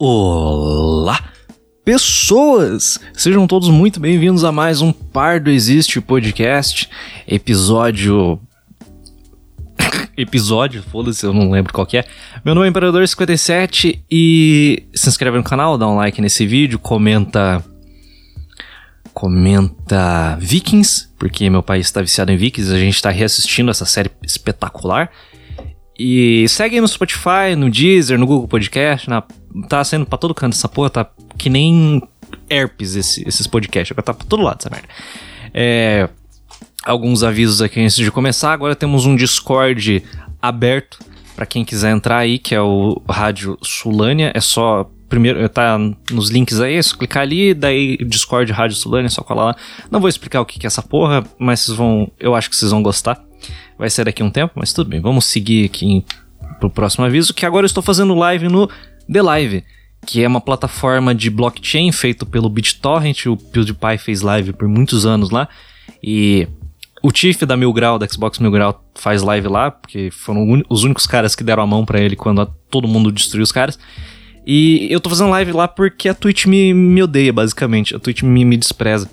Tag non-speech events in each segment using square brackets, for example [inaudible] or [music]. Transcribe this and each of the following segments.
Olá, pessoas! Sejam todos muito bem-vindos a mais um Pardo Existe Podcast, episódio. [laughs] episódio, foda-se, eu não lembro qual que é. Meu nome é Imperador57 e se inscreve no canal, dá um like nesse vídeo, comenta. Comenta Vikings, porque meu pai está viciado em Vikings, a gente está reassistindo essa série espetacular. E segue no Spotify, no Deezer, no Google Podcast, na tá sendo pra todo canto essa porra, tá que nem herpes esse, esses podcasts, agora tá pra todo lado essa merda. É, alguns avisos aqui antes de começar, agora temos um Discord aberto para quem quiser entrar aí, que é o Rádio Sulânia, é só primeiro, tá nos links aí, é só clicar ali, daí Discord Rádio Sulânia, é só colar lá. Não vou explicar o que é essa porra, mas vocês vão, eu acho que vocês vão gostar. Vai ser daqui um tempo, mas tudo bem. Vamos seguir aqui pro próximo aviso, que agora eu estou fazendo live no The Live, que é uma plataforma de blockchain feito pelo BitTorrent. O PewDiePie fez live por muitos anos lá. E o Tiff da Mil Grau, da Xbox Mil Grau, faz live lá, porque foram os únicos caras que deram a mão para ele quando todo mundo destruiu os caras. E eu tô fazendo live lá porque a Twitch me, me odeia, basicamente. A Twitch me, me despreza.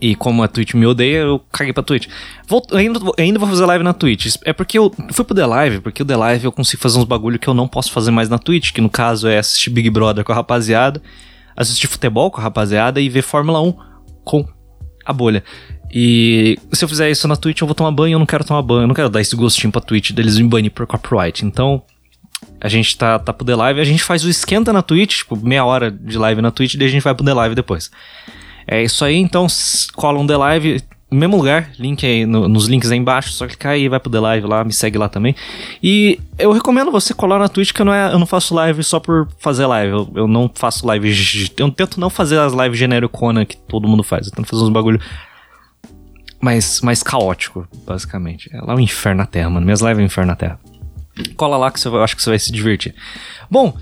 E como a Twitch me odeia, eu caguei pra Twitch. Vou, ainda, ainda vou fazer live na Twitch. É porque eu fui pro The Live, porque o The Live eu consigo fazer uns bagulho que eu não posso fazer mais na Twitch, que no caso é assistir Big Brother com a rapaziada, assistir futebol com a rapaziada e ver Fórmula 1 com a bolha. E se eu fizer isso na Twitch, eu vou tomar banho, eu não quero tomar banho, eu não quero dar esse gostinho pra Twitch deles me banir por copyright. Então, a gente tá, tá pro The Live, a gente faz o esquenta na Twitch, tipo, meia hora de live na Twitch, daí a gente vai pro The Live depois. É isso aí, então cola um The Live, mesmo lugar, link aí no, nos links aí embaixo, só clicar aí, vai pro The Live lá, me segue lá também. E eu recomendo você colar na Twitch, que eu não, é, eu não faço live só por fazer live. Eu, eu não faço live. Eu tento não fazer as lives genericona que todo mundo faz. Eu tento fazer uns bagulho mais, mais caótico, basicamente. É lá o inferno na Terra, mano. Minhas lives é o inferno na Terra. Cola lá que você, eu acho que você vai se divertir. Bom,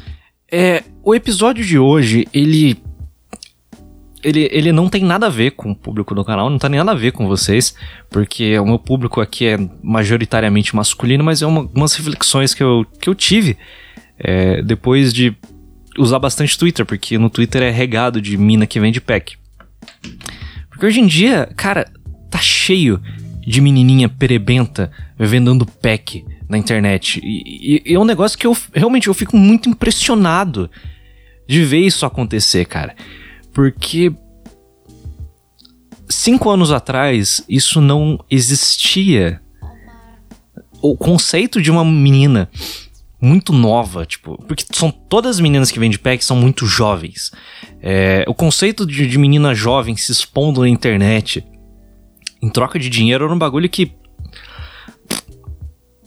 é, o episódio de hoje, ele ele, ele não tem nada a ver com o público do canal, não tem nada a ver com vocês, porque o meu público aqui é majoritariamente masculino, mas é uma, umas reflexões que eu, que eu tive é, depois de usar bastante Twitter, porque no Twitter é regado de mina que vende pack. Porque hoje em dia, cara, tá cheio de menininha perebenta vendendo pack na internet. E, e é um negócio que eu realmente eu fico muito impressionado de ver isso acontecer, cara. Porque cinco anos atrás isso não existia. O conceito de uma menina muito nova, tipo, porque são todas as meninas que vendem pack são muito jovens. É, o conceito de, de, menina jovem se expondo na internet em troca de dinheiro era um bagulho que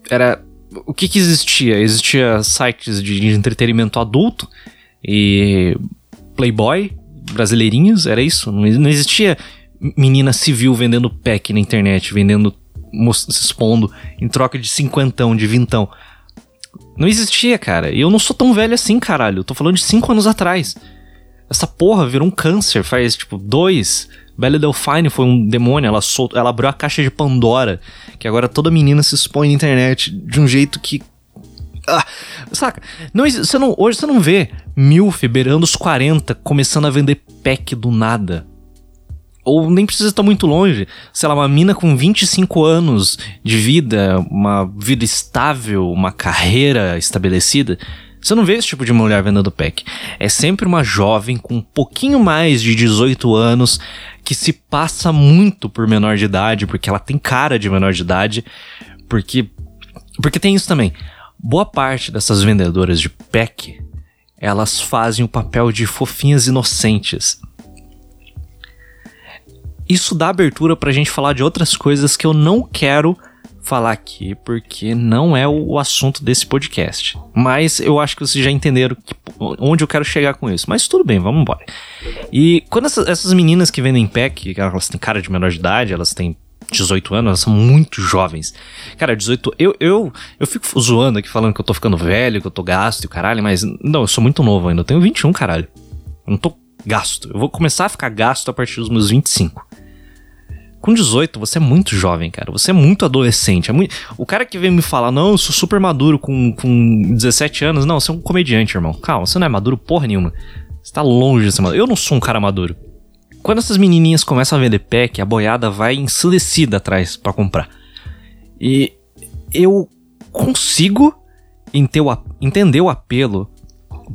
era o que que existia? Existia sites de entretenimento adulto e Playboy brasileirinhos, era isso. Não existia menina civil vendendo pack na internet, vendendo, se expondo em troca de cinquentão, de vintão. Não existia, cara. E eu não sou tão velho assim, caralho. Eu tô falando de cinco anos atrás. Essa porra virou um câncer faz, tipo, dois. Belle Delphine foi um demônio, ela, sol... ela abriu a caixa de Pandora, que agora toda menina se expõe na internet de um jeito que ah, saca? Não, você não, hoje você não vê Milf beirando os 40 começando a vender pack do nada. Ou nem precisa estar muito longe. Sei lá, uma mina com 25 anos de vida, uma vida estável, uma carreira estabelecida. Você não vê esse tipo de mulher vendendo pack. É sempre uma jovem com um pouquinho mais de 18 anos que se passa muito por menor de idade, porque ela tem cara de menor de idade. Porque. Porque tem isso também. Boa parte dessas vendedoras de pack, elas fazem o papel de fofinhas inocentes. Isso dá abertura pra gente falar de outras coisas que eu não quero falar aqui, porque não é o assunto desse podcast. Mas eu acho que vocês já entenderam que, onde eu quero chegar com isso. Mas tudo bem, vamos embora. E quando essas, essas meninas que vendem pack, elas têm cara de menor de idade, elas têm 18 anos, elas são muito jovens. Cara, 18. Eu, eu, eu fico zoando aqui falando que eu tô ficando velho, que eu tô gasto e caralho, mas não, eu sou muito novo ainda. Eu tenho 21, caralho. Eu não tô gasto. Eu vou começar a ficar gasto a partir dos meus 25. Com 18, você é muito jovem, cara. Você é muito adolescente. É muito... O cara que vem me falar, não, eu sou super maduro com, com 17 anos. Não, você é um comediante, irmão. Calma, você não é maduro porra nenhuma. Você tá longe de ser maduro. Eu não sou um cara maduro. Quando essas menininhas começam a vender pack, a boiada vai ensandecida atrás para comprar. E eu consigo entender o apelo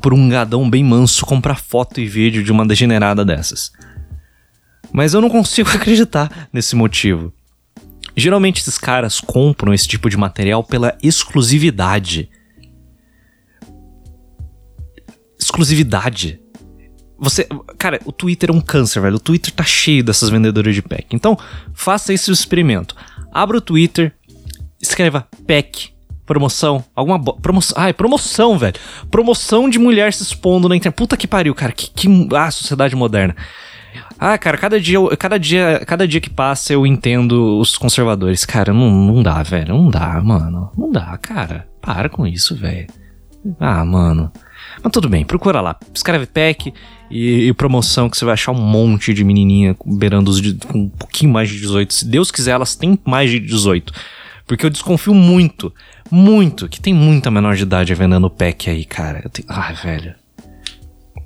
por um gadão bem manso comprar foto e vídeo de uma degenerada dessas. Mas eu não consigo [laughs] acreditar nesse motivo. Geralmente esses caras compram esse tipo de material pela exclusividade. Exclusividade. Você. Cara, o Twitter é um câncer, velho. O Twitter tá cheio dessas vendedoras de pack. Então, faça esse experimento. Abra o Twitter, escreva pack, promoção, alguma promoção. Ai, promoção, velho. Promoção de mulher se expondo na internet. Puta que pariu, cara. Que, que ah, sociedade moderna. Ah, cara, cada dia, cada dia, cada dia que passa eu entendo os conservadores. Cara, não, não dá, velho. Não dá, mano. Não dá, cara. Para com isso, velho. Ah, mano. Mas tudo bem, procura lá. Escreve pack e, e, promoção que você vai achar um monte de menininha beirando os com um pouquinho mais de 18. Se Deus quiser, elas têm mais de 18. Porque eu desconfio muito, muito, que tem muita menor de idade vendendo pack aí, cara. Eu tenho, ai, velho.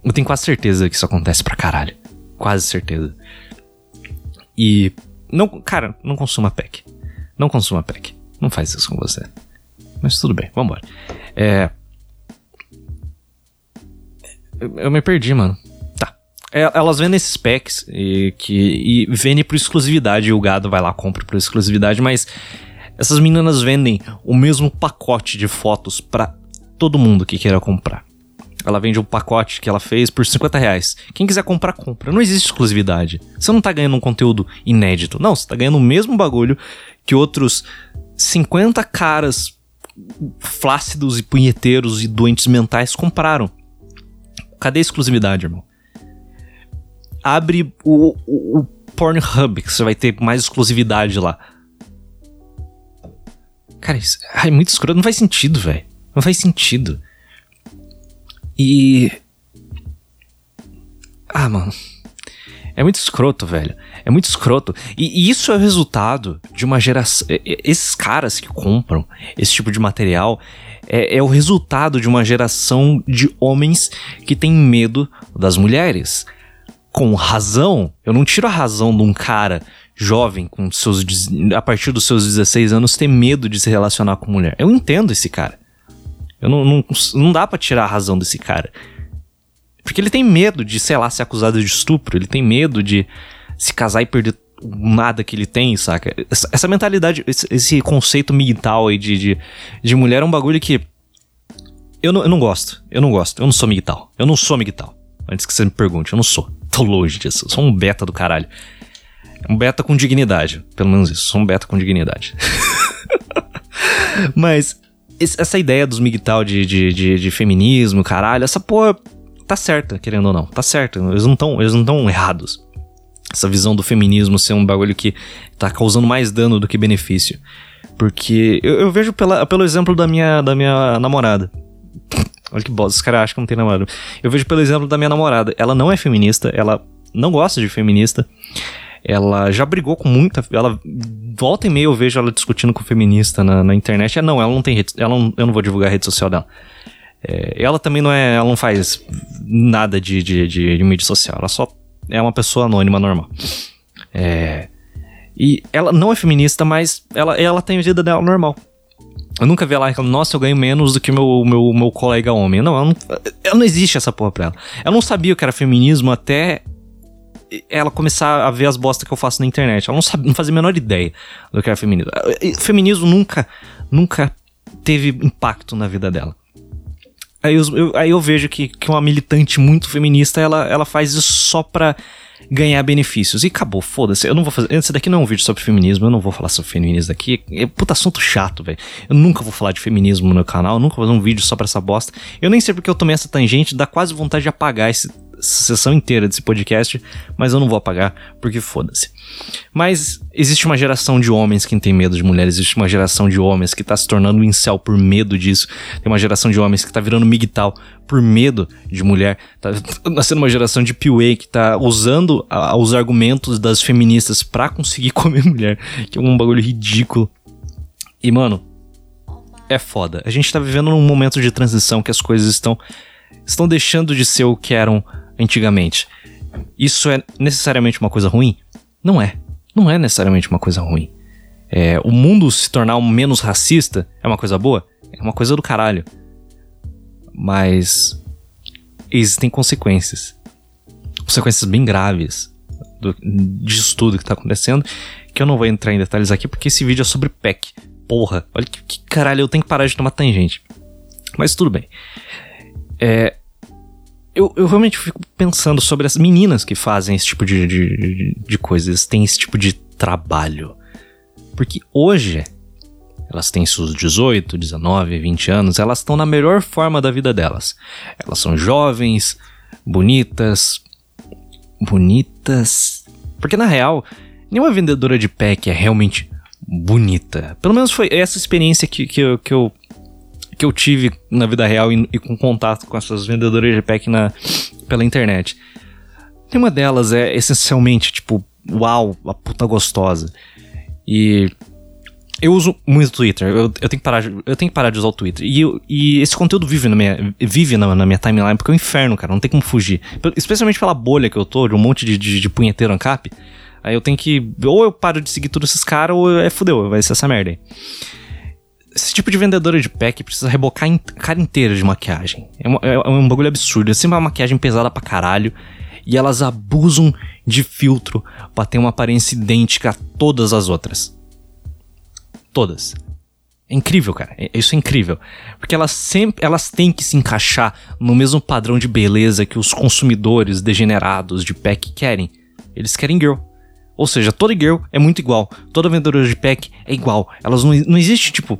Eu tenho quase certeza que isso acontece pra caralho. Quase certeza. E. Não, cara, não consuma pack. Não consuma pack. Não faz isso com você. Mas tudo bem, vambora. É. Eu me perdi, mano. Tá. É, elas vendem esses packs e, que, e vendem por exclusividade. O gado vai lá, compra por exclusividade, mas essas meninas vendem o mesmo pacote de fotos para todo mundo que queira comprar. Ela vende um pacote que ela fez por 50 reais. Quem quiser comprar, compra. Não existe exclusividade. Você não tá ganhando um conteúdo inédito. Não, você tá ganhando o mesmo bagulho que outros 50 caras flácidos e punheteiros e doentes mentais compraram. Cadê a exclusividade, irmão? Abre o, o, o Pornhub, que você vai ter mais exclusividade lá. Cara, isso é muito escroto. Não faz sentido, velho. Não faz sentido. E. Ah, mano. É muito escroto, velho. É muito escroto. E, e, isso é o resultado de uma geração. Esses caras que compram esse tipo de material é, é o resultado de uma geração de homens que tem medo das mulheres. Com razão, eu não tiro a razão de um cara jovem, com seus a partir dos seus 16 anos, ter medo de se relacionar com mulher. Eu entendo esse cara. Eu não, não, não dá para tirar a razão desse cara. Porque ele tem medo de, sei lá, ser acusado de estupro, ele tem medo de se casar e perder nada que ele tem, saca? Essa, essa mentalidade, esse, esse, conceito mental aí de, de, de, mulher é um bagulho que. Eu não, eu não gosto. Eu não gosto. Eu não sou migtal. Eu não sou migtal. Antes que você me pergunte, eu não sou. [laughs] Tô longe disso. Eu sou um beta do caralho. Um beta com dignidade. Pelo menos isso. Sou um beta com dignidade. [laughs] Mas essa ideia dos migtal de, de, de, de, feminismo, caralho, essa porra tá certa, querendo ou não. Tá certa. Eles não estão errados essa visão do feminismo ser um bagulho que tá causando mais dano do que benefício. Porque eu, eu vejo pela, pelo exemplo da minha, da minha namorada. Olha que bosta, os caras acham que não tem namorado. Eu vejo pelo exemplo da minha namorada. Ela não é feminista, ela não gosta de feminista. Ela já brigou com muita. Ela volta e meia eu vejo ela discutindo com feminista na, na internet. É, não, ela não tem rede. Ela não, eu não vou divulgar a rede social dela. É, ela também não é. Ela não faz nada de, de, de, de mídia social. Ela só é uma pessoa anônima normal. É. E ela não é feminista, mas ela, ela tem a vida dela normal. Eu nunca vi ela falando, nossa, eu ganho menos do que meu, meu, meu colega homem. Não ela, não, ela não existe essa porra pra ela. Ela não sabia o que era feminismo até ela começar a ver as bostas que eu faço na internet. Ela não, sabe, não fazia a menor ideia do que era feminismo. Feminismo nunca, nunca teve impacto na vida dela. Aí eu, eu, aí eu vejo que, que uma militante muito feminista, ela, ela faz isso só pra ganhar benefícios. E acabou, foda-se. Eu não vou fazer. Esse daqui não é um vídeo sobre feminismo, eu não vou falar sobre feminismo aqui. É puta assunto chato, velho. Eu nunca vou falar de feminismo no canal, nunca vou fazer um vídeo só pra essa bosta. Eu nem sei porque eu tomei essa tangente, dá quase vontade de apagar esse, sessão inteira desse podcast, mas eu não vou apagar, porque foda-se. Mas existe uma geração de homens que tem medo de mulheres, existe uma geração de homens que tá se tornando incel por medo disso, tem uma geração de homens que tá virando migtal por medo de mulher, tá [laughs] nascendo uma geração de PUA que tá usando a, os argumentos das feministas para conseguir [laughs] comer mulher, que é um bagulho ridículo. E, mano, é foda. A gente tá vivendo num momento de transição que as coisas estão estão deixando de ser o que eram antigamente. Isso é necessariamente uma coisa ruim? Não é. Não é necessariamente uma coisa ruim. É, o mundo se tornar menos racista é uma coisa boa? É uma coisa do caralho. Mas existem consequências. Consequências bem graves do, disso tudo que tá acontecendo. Que eu não vou entrar em detalhes aqui porque esse vídeo é sobre PEC porra, olha que, que caralho, eu tenho que parar de tomar tangente. Mas tudo bem. É, eu, eu realmente fico pensando sobre as meninas que fazem esse tipo de, de, de coisas, têm esse tipo de trabalho. Porque hoje, elas têm seus 18, 19, 20 anos, elas estão na melhor forma da vida delas. Elas são jovens, bonitas. Bonitas. Porque na real, nenhuma vendedora de pack é realmente bonita. Pelo menos foi essa experiência que, que, eu, que, eu, que eu tive na vida real e, e com contato com essas vendedoras de pack na, pela internet. Nenhuma delas é essencialmente, tipo, uau, a puta gostosa. E eu uso muito Twitter. Eu, eu, tenho que parar, eu tenho que parar de usar o Twitter. E, eu, e esse conteúdo vive na minha, vive na, na, minha timeline, porque é um inferno, cara. Não tem como fugir. Especialmente pela bolha que eu tô, de um monte de, de, de punheteiro ancap. Aí eu tenho que. Ou eu paro de seguir todos esses caras, ou é fudeu, vai ser essa merda aí. Esse tipo de vendedora de pack precisa rebocar a cara inteira de maquiagem. É, uma, é, um bagulho absurdo. É sempre uma maquiagem pesada pra caralho. E elas abusam de filtro pra ter uma aparência idêntica a todas as outras. Todas. É incrível, cara. É, isso é incrível. Porque elas sempre elas têm que se encaixar no mesmo padrão de beleza que os consumidores degenerados de pack querem. Eles querem girl. Ou seja, toda girl é muito igual. Toda vendedora de pack é igual. Elas não, não existe, tipo,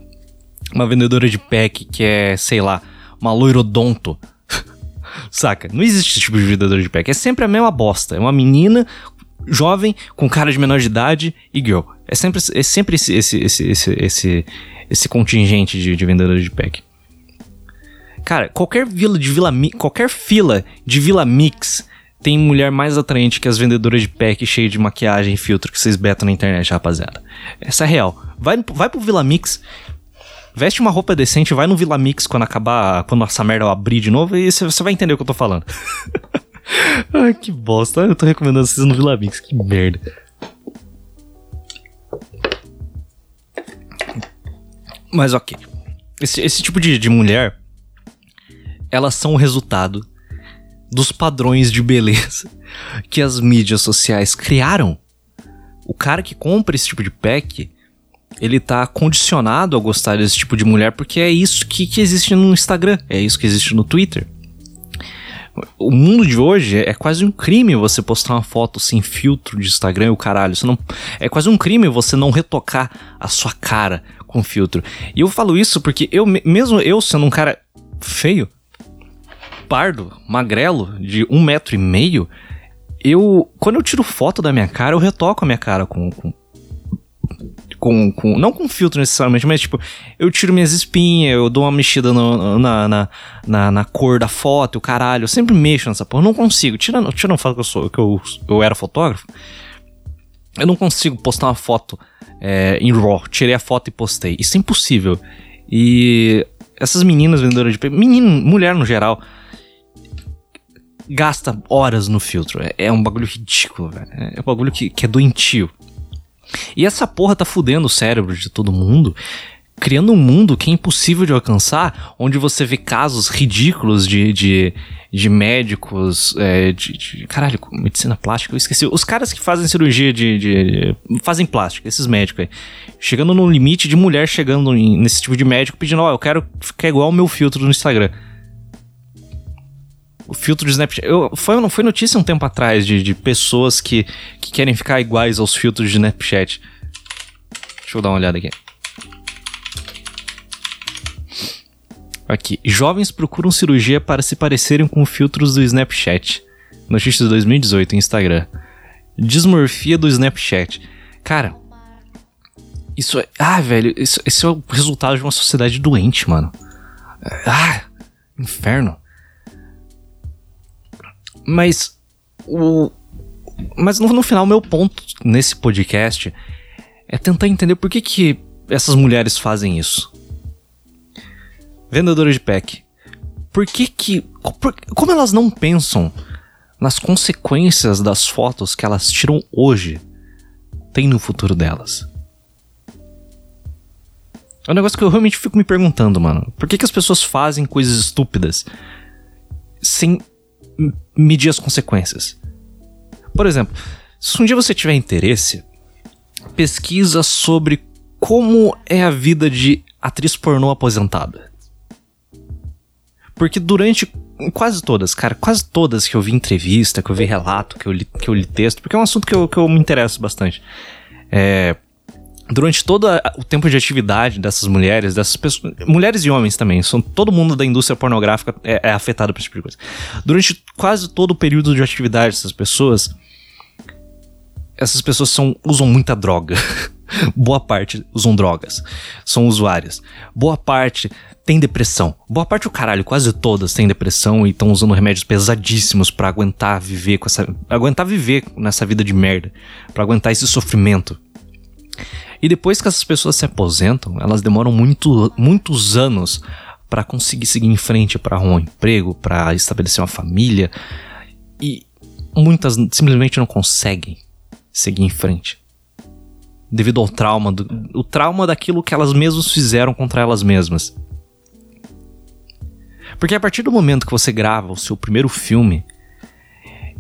uma vendedora de pack que é, sei lá, uma loirodonto. [laughs] Saca? Não existe esse tipo de vendedora de pack. É sempre a mesma bosta. É uma menina jovem, com cara de menor de idade e girl. É sempre, é sempre esse, esse, esse, esse, esse, esse contingente de, de de pack. Cara, qualquer vila de vila qualquer fila de vila mix tem mulher mais atraente que as vendedoras de pack cheio de maquiagem e filtro que vocês betam na internet, rapaziada. Essa é real. Vai, vai pro Vila Mix, veste uma roupa decente, vai no Vila Mix quando acabar, quando essa merda abrir de novo e você vai entender o que eu tô falando. [laughs] Ai, que bosta. Eu tô recomendando vocês no Vila Mix, que merda. Mas ok. Esse, esse tipo de, de mulher, elas são o resultado dos padrões de beleza que as mídias sociais criaram. O cara que compra esse tipo de pack, ele tá condicionado a gostar desse tipo de mulher porque é isso que, que existe no Instagram, é isso que existe no Twitter. O mundo de hoje é quase um crime você postar uma foto sem filtro de Instagram e o caralho. Você não, é quase um crime você não retocar a sua cara com filtro. E eu falo isso porque eu, mesmo eu sendo um cara feio, pardo, magrelo, de um metro e meio, eu. Quando eu tiro foto da minha cara, eu retoco a minha cara com. com com, com, não com filtro necessariamente, mas tipo, eu tiro minhas espinhas, eu dou uma mexida no, na, na, na, na, cor da foto, o caralho, eu sempre mexo nessa porra, eu não consigo, tirando, tirando foto que eu sou, que eu, eu era fotógrafo, eu não consigo postar uma foto é, em RAW, tirei a foto e postei, isso é impossível, e essas meninas vendedoras de menino, mulher no geral, gasta horas no filtro. É, é um bagulho ridículo, velho. É um bagulho que, que é doentio. E essa porra tá fudendo o cérebro de todo mundo, criando um mundo que é impossível de alcançar, onde você vê casos ridículos de, de, de médicos, é, de, de, Caralho, medicina plástica, eu esqueci. Os caras que fazem cirurgia de. de fazem plástica, esses médicos aí. Chegando no limite de mulher chegando nesse tipo de médico pedindo: Ó, oh, eu quero ficar igual o meu filtro no Instagram o filtro de Snapchat. Eu, foi, não foi notícia um tempo atrás de, de pessoas que, que querem ficar iguais aos filtros de Snapchat. Deixa eu dar uma olhada aqui. Aqui. Jovens procuram cirurgia para se parecerem com filtros do Snapchat. Notícias de 2018, Instagram. Desmorfia do Snapchat. Cara, isso é. Ah, velho, isso é o resultado de uma sociedade doente, mano. Ah, inferno. Mas. O. Mas no, no final, meu ponto nesse podcast é tentar entender por que, que essas mulheres fazem isso. Vendedora de pack. Por que que. Por, como elas não pensam nas consequências das fotos que elas tiram hoje tem no futuro delas? É um negócio que eu realmente fico me perguntando, mano. Por que, que as pessoas fazem coisas estúpidas sem medir as consequências? Por exemplo, se um dia você tiver interesse, pesquisa sobre como é a vida de atriz pornô aposentada. Porque durante quase todas, cara, quase todas que eu vi entrevista, que eu vi relato, que eu li, que eu li texto, porque é um assunto que eu, que eu me interesso bastante. É, durante todo o tempo de atividade dessas mulheres, dessas pessoas, mulheres e homens também, são todo mundo da indústria pornográfica é, é afetado por esse tipo de coisa. Durante quase todo o período de atividade dessas pessoas, essas pessoas são, usam muita droga. [laughs] Boa parte usam drogas, são usuárias. Boa parte tem depressão. Boa parte o caralho, quase todas têm depressão e estão usando remédios pesadíssimos para aguentar viver com essa, aguentar viver nessa vida de merda, para aguentar esse sofrimento. E depois que essas pessoas se aposentam, elas demoram muito, muitos anos para conseguir seguir em frente, para arrumar um emprego, para estabelecer uma família. E muitas simplesmente não conseguem seguir em frente. Devido ao trauma, do, o trauma daquilo que elas mesmas fizeram contra elas mesmas. Porque a partir do momento que você grava o seu primeiro filme,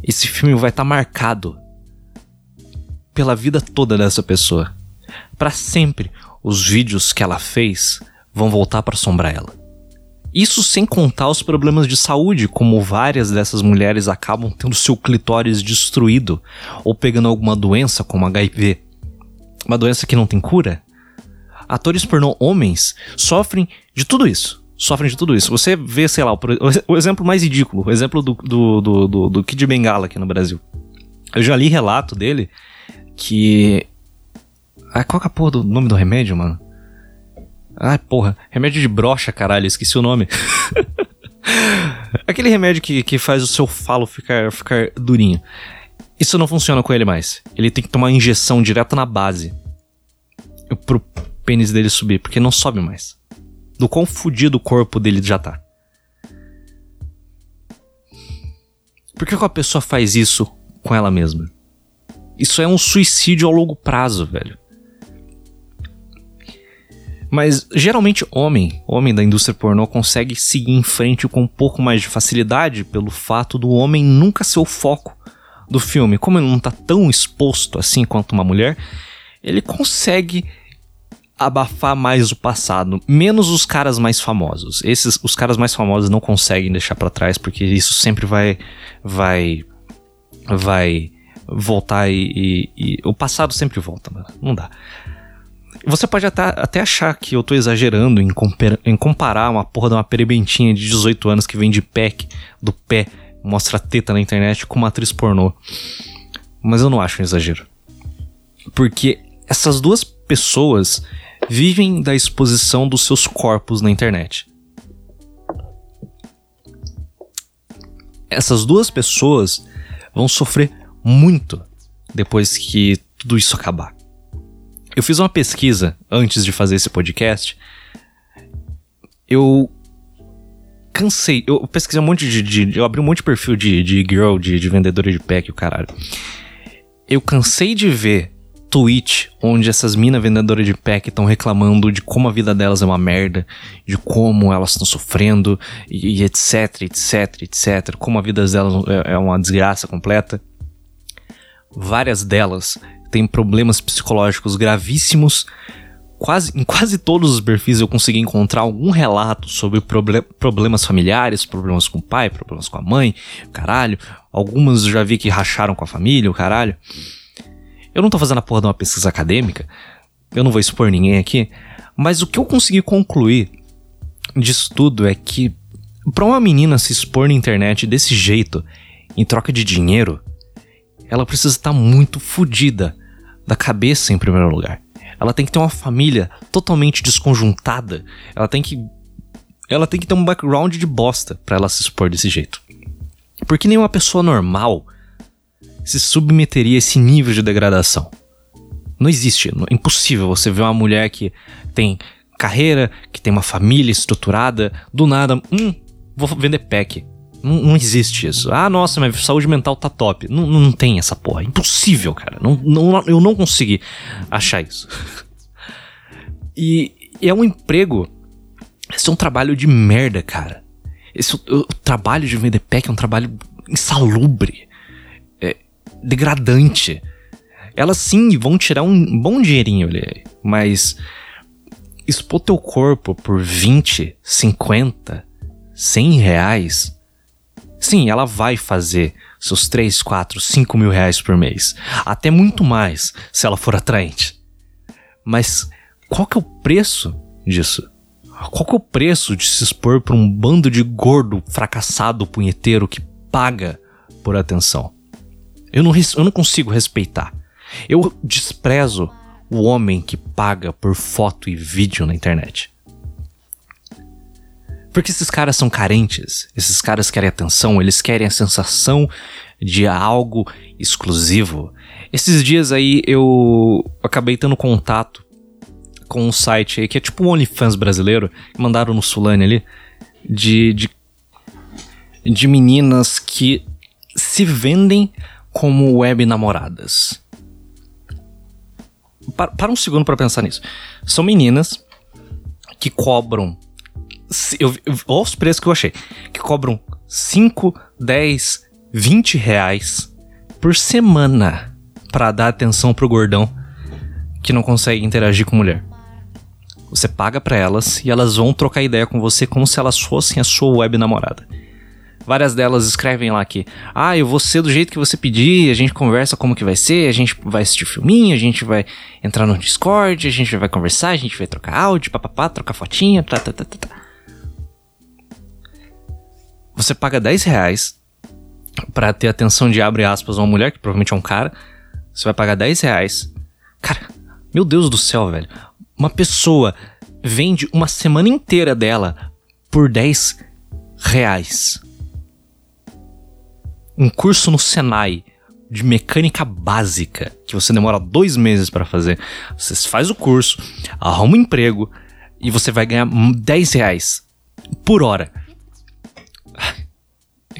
esse filme vai estar tá marcado pela vida toda dessa pessoa para sempre os vídeos que ela fez vão voltar para assombrar ela. Isso sem contar os problemas de saúde, como várias dessas mulheres acabam tendo seu clitóris destruído ou pegando alguma doença como HIV. Uma doença que não tem cura. Atores pornô homens sofrem de tudo isso. Sofrem de tudo isso. Você vê, sei lá, o, exemplo mais ridículo, o exemplo do, do, do, do, do Kid Bengala aqui no Brasil. Eu já li relato dele que ah, qual que é a porra do nome do remédio, mano? Ah, porra. Remédio de brocha, caralho. Esqueci o nome. [laughs] Aquele remédio que, que faz o seu falo ficar, ficar durinho. Isso não funciona com ele mais. Ele tem que tomar injeção direto na base. Pro pênis dele subir, porque não sobe mais. Do quão fudido o corpo dele já tá. Por que, que a pessoa faz isso com ela mesma? Isso é um suicídio a longo prazo, velho. Mas geralmente homem, homem da indústria pornô consegue seguir em frente com um pouco mais de facilidade pelo fato do homem nunca ser o foco do filme. Como ele não tá tão exposto assim quanto uma mulher, ele consegue abafar mais o passado, menos os caras mais famosos. Esses os caras mais famosos não conseguem deixar para trás porque isso sempre vai vai vai voltar e, e, e o passado sempre volta, mano. não dá. Você pode até, até achar que eu tô exagerando em, em comparar uma porra de uma perebentinha de 18 anos que vem de pack do pé, mostra teta na internet com uma atriz pornô. Mas eu não acho um exagero. Porque essas duas pessoas vivem da exposição dos seus corpos na internet. Essas duas pessoas vão sofrer muito depois que tudo isso acabar. Eu fiz uma pesquisa antes de fazer esse podcast. Eu cansei. Eu pesquisei um monte de. de eu abri um monte de perfil de, de girl, de, de vendedora de pack, o caralho. Eu cansei de ver tweet onde essas minas vendedoras de pack estão reclamando de como a vida delas é uma merda, de como elas estão sofrendo, e, e, etc, etc, etc. Como a vida delas é, é uma desgraça completa. Várias delas tem problemas psicológicos gravíssimos. Quase, em quase todos os perfis eu consegui encontrar algum relato sobre proble problemas familiares, problemas com o pai, problemas com a mãe, caralho. Algumas eu já vi que racharam com a família, o caralho. Eu não tô fazendo a porra de uma pesquisa acadêmica, eu não vou expor ninguém aqui, mas o que eu consegui concluir disso tudo é que para uma menina se expor na internet desse jeito, em troca de dinheiro, ela precisa estar muito fodida da cabeça em primeiro lugar. Ela tem que ter uma família totalmente desconjuntada. Ela tem que ela tem que ter um background de bosta para ela se expor desse jeito. Porque nenhuma pessoa normal se submeteria a esse nível de degradação. Não existe, é impossível você ver uma mulher que tem carreira, que tem uma família estruturada, do nada, hum, vou vender pack. Não, não, existe isso. Ah, nossa, mas saúde mental tá top. Não, não tem essa porra. Impossível, cara. Não, não, eu não consegui achar isso. [laughs] e, e é um emprego. Esse é um trabalho de merda, cara. Esse, o, o trabalho de vender pack é um trabalho insalubre. É, degradante. Elas sim vão tirar um bom dinheirinho ali. Mas expor teu corpo por 20, 50, 100 reais Sim, ela vai fazer seus 3, 4, 5 mil reais por mês. Até muito mais, se ela for atraente. Mas qual que é o preço disso? Qual que é o preço de se expor para um bando de gordo, fracassado, punheteiro que paga por atenção? Eu não, eu não consigo respeitar. Eu desprezo o homem que paga por foto e vídeo na internet. Porque esses caras são carentes, esses caras querem atenção, eles querem a sensação de algo exclusivo. Esses dias aí eu acabei tendo contato com um site aí que é tipo um OnlyFans brasileiro, mandaram no Sulane ali, de, de, de meninas que se vendem como web namoradas. Para, para um segundo para pensar nisso. São meninas que cobram eu, eu, olha os preços que eu achei. Que cobram 5, 10, 20 reais por semana para dar atenção pro gordão que não consegue interagir com mulher. Você paga para elas e elas vão trocar ideia com você como se elas fossem a sua web namorada. Várias delas escrevem lá que, ah, eu vou ser do jeito que você pedir, a gente conversa como que vai ser, a gente vai assistir filminho, a gente vai entrar no Discord, a gente vai conversar, a gente vai trocar áudio, papapá, trocar fotinha, tá, tá, tá, tá. Você paga 10 reais pra ter atenção de abre aspas uma mulher, que provavelmente é um cara. Você vai pagar 10 reais. Cara, meu Deus do céu, velho. Uma pessoa vende uma semana inteira dela por 10 reais. Um curso no Senai de mecânica básica que você demora dois meses para fazer. Você faz o curso, arruma um emprego e você vai ganhar 10 reais por hora.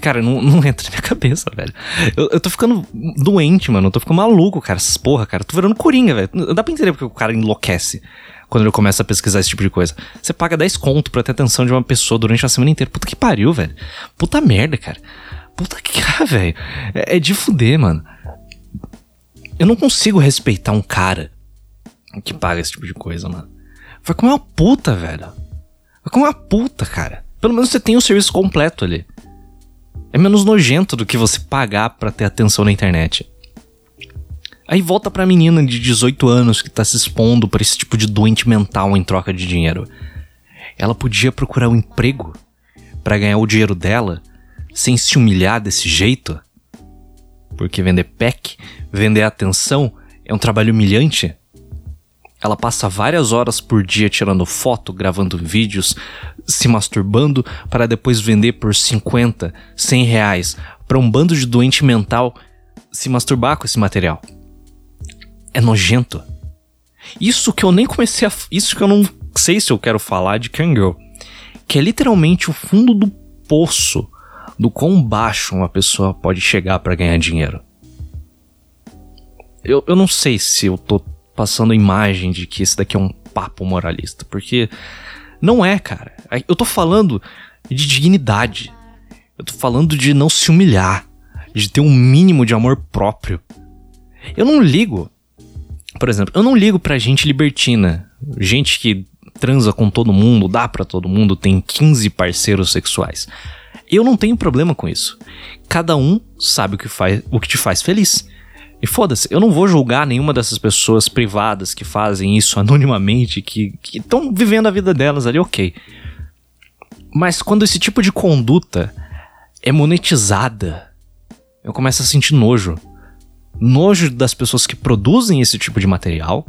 Cara, não, não [laughs] entra na minha cabeça, velho. Eu, eu tô ficando doente, mano. Eu tô ficando maluco, cara. Essas porra, cara. Eu tô virando coringa, velho. Dá pra entender porque o cara enlouquece quando ele começa a pesquisar esse tipo de coisa. Você paga 10 conto pra ter atenção de uma pessoa durante a semana inteira. Puta que pariu, velho. Puta merda, cara. Puta que [laughs] cara, velho. É, é de fuder, mano. Eu não consigo respeitar um cara que paga esse tipo de coisa, mano. Vai comer uma puta, velho. Vai comer uma puta, cara. Pelo menos você tem o serviço completo ali. É menos nojento do que você pagar para ter atenção na internet. Aí volta pra menina de 18 anos que tá se expondo para esse tipo de doente mental em troca de dinheiro. Ela podia procurar um emprego para ganhar o dinheiro dela sem se humilhar desse jeito? Porque vender pack, vender atenção é um trabalho humilhante? Ela passa várias horas por dia tirando foto, gravando vídeos, se masturbando para depois vender por 50, 100 reais para um bando de doente mental se masturbar com esse material. É nojento. Isso que eu nem comecei a. Isso que eu não sei se eu quero falar de Kangirl. Que é literalmente o fundo do poço do quão baixo uma pessoa pode chegar para ganhar dinheiro. Eu, eu não sei se eu tô passando a imagem de que esse daqui é um papo moralista, porque não é, cara. Eu tô falando de dignidade. Eu tô falando de não se humilhar, de ter um mínimo de amor próprio. Eu não ligo. Por exemplo, eu não ligo pra gente libertina, gente que transa com todo mundo, dá para todo mundo, tem 15 parceiros sexuais. Eu não tenho problema com isso. Cada um sabe o que faz, o que te faz feliz. E foda-se, eu não vou julgar nenhuma dessas pessoas privadas que fazem isso [laughs] anonimamente, que estão vivendo a vida delas ali, ok. Mas quando esse tipo de conduta é monetizada, eu começo a sentir nojo. Nojo das pessoas que produzem esse tipo de material,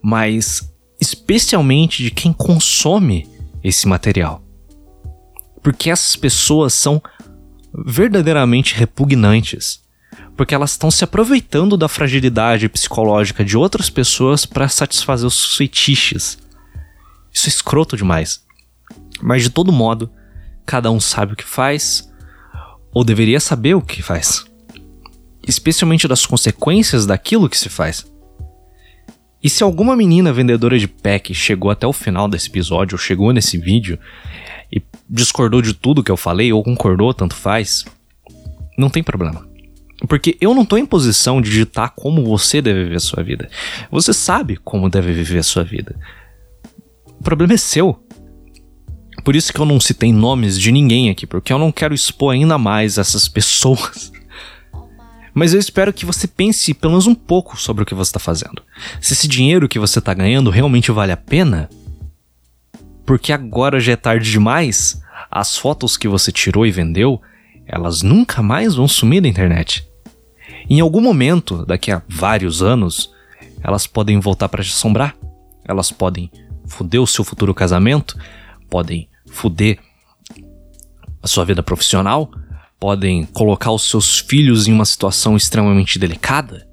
mas especialmente de quem consome esse material. Porque essas pessoas são verdadeiramente repugnantes. Porque elas estão se aproveitando da fragilidade psicológica de outras pessoas para satisfazer os fetiches. Isso é escroto demais. Mas de todo modo, cada um sabe o que faz, ou deveria saber o que faz. Especialmente das consequências daquilo que se faz. E se alguma menina vendedora de pack chegou até o final desse episódio, ou chegou nesse vídeo, e discordou de tudo que eu falei, ou concordou, tanto faz, não tem problema. Porque eu não tô em posição de ditar como você deve viver a sua vida. Você sabe como deve viver a sua vida. O problema é seu. Por isso que eu não citei nomes de ninguém aqui, porque eu não quero expor ainda mais essas pessoas. Mas eu espero que você pense pelo menos um pouco sobre o que você está fazendo. Se esse dinheiro que você está ganhando realmente vale a pena, porque agora já é tarde demais, as fotos que você tirou e vendeu, elas nunca mais vão sumir da internet. Em algum momento, daqui a vários anos, elas podem voltar para te assombrar. Elas podem foder o seu futuro casamento, podem foder a sua vida profissional, podem colocar os seus filhos em uma situação extremamente delicada.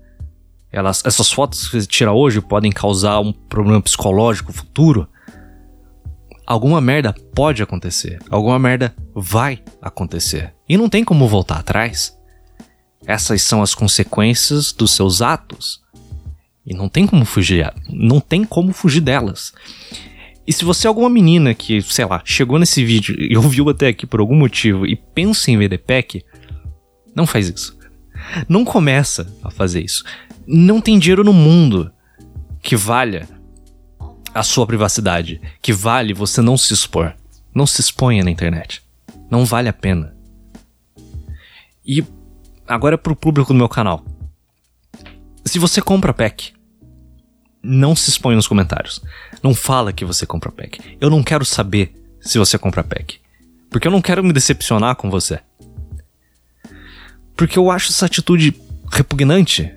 Elas, essas fotos que você tira hoje podem causar um problema psicológico futuro. Alguma merda pode acontecer, alguma merda vai acontecer. E não tem como voltar atrás. Essas são as consequências dos seus atos. E não tem como fugir, não tem como fugir delas. E se você é alguma menina que, sei lá, chegou nesse vídeo e ouviu até aqui por algum motivo e pensa em VDPEC, não faz isso. Não começa a fazer isso. Não tem dinheiro no mundo que valha a sua privacidade, que vale você não se expor. Não se exponha na internet. Não vale a pena. E agora é pro público do meu canal. Se você compra pack, não se expõe nos comentários. Não fala que você compra pack. Eu não quero saber se você compra pack. Porque eu não quero me decepcionar com você. Porque eu acho essa atitude repugnante.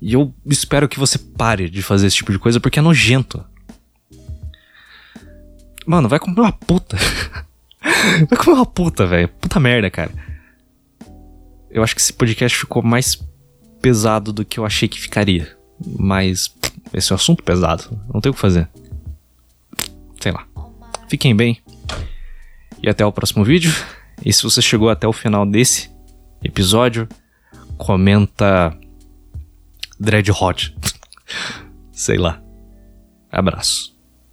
E eu espero que você pare de fazer esse tipo de coisa porque é nojento. Mano, vai comer uma puta. [laughs] vai comer uma puta, velho. Puta merda, cara. Eu acho que esse podcast ficou mais pesado do que eu achei que ficaria. Mas esse é um assunto pesado. Não tem o que fazer. Sei lá. Fiquem bem. E até o próximo vídeo. E se você chegou até o final desse episódio, comenta Dread Hot. [laughs] Sei lá. Abraço.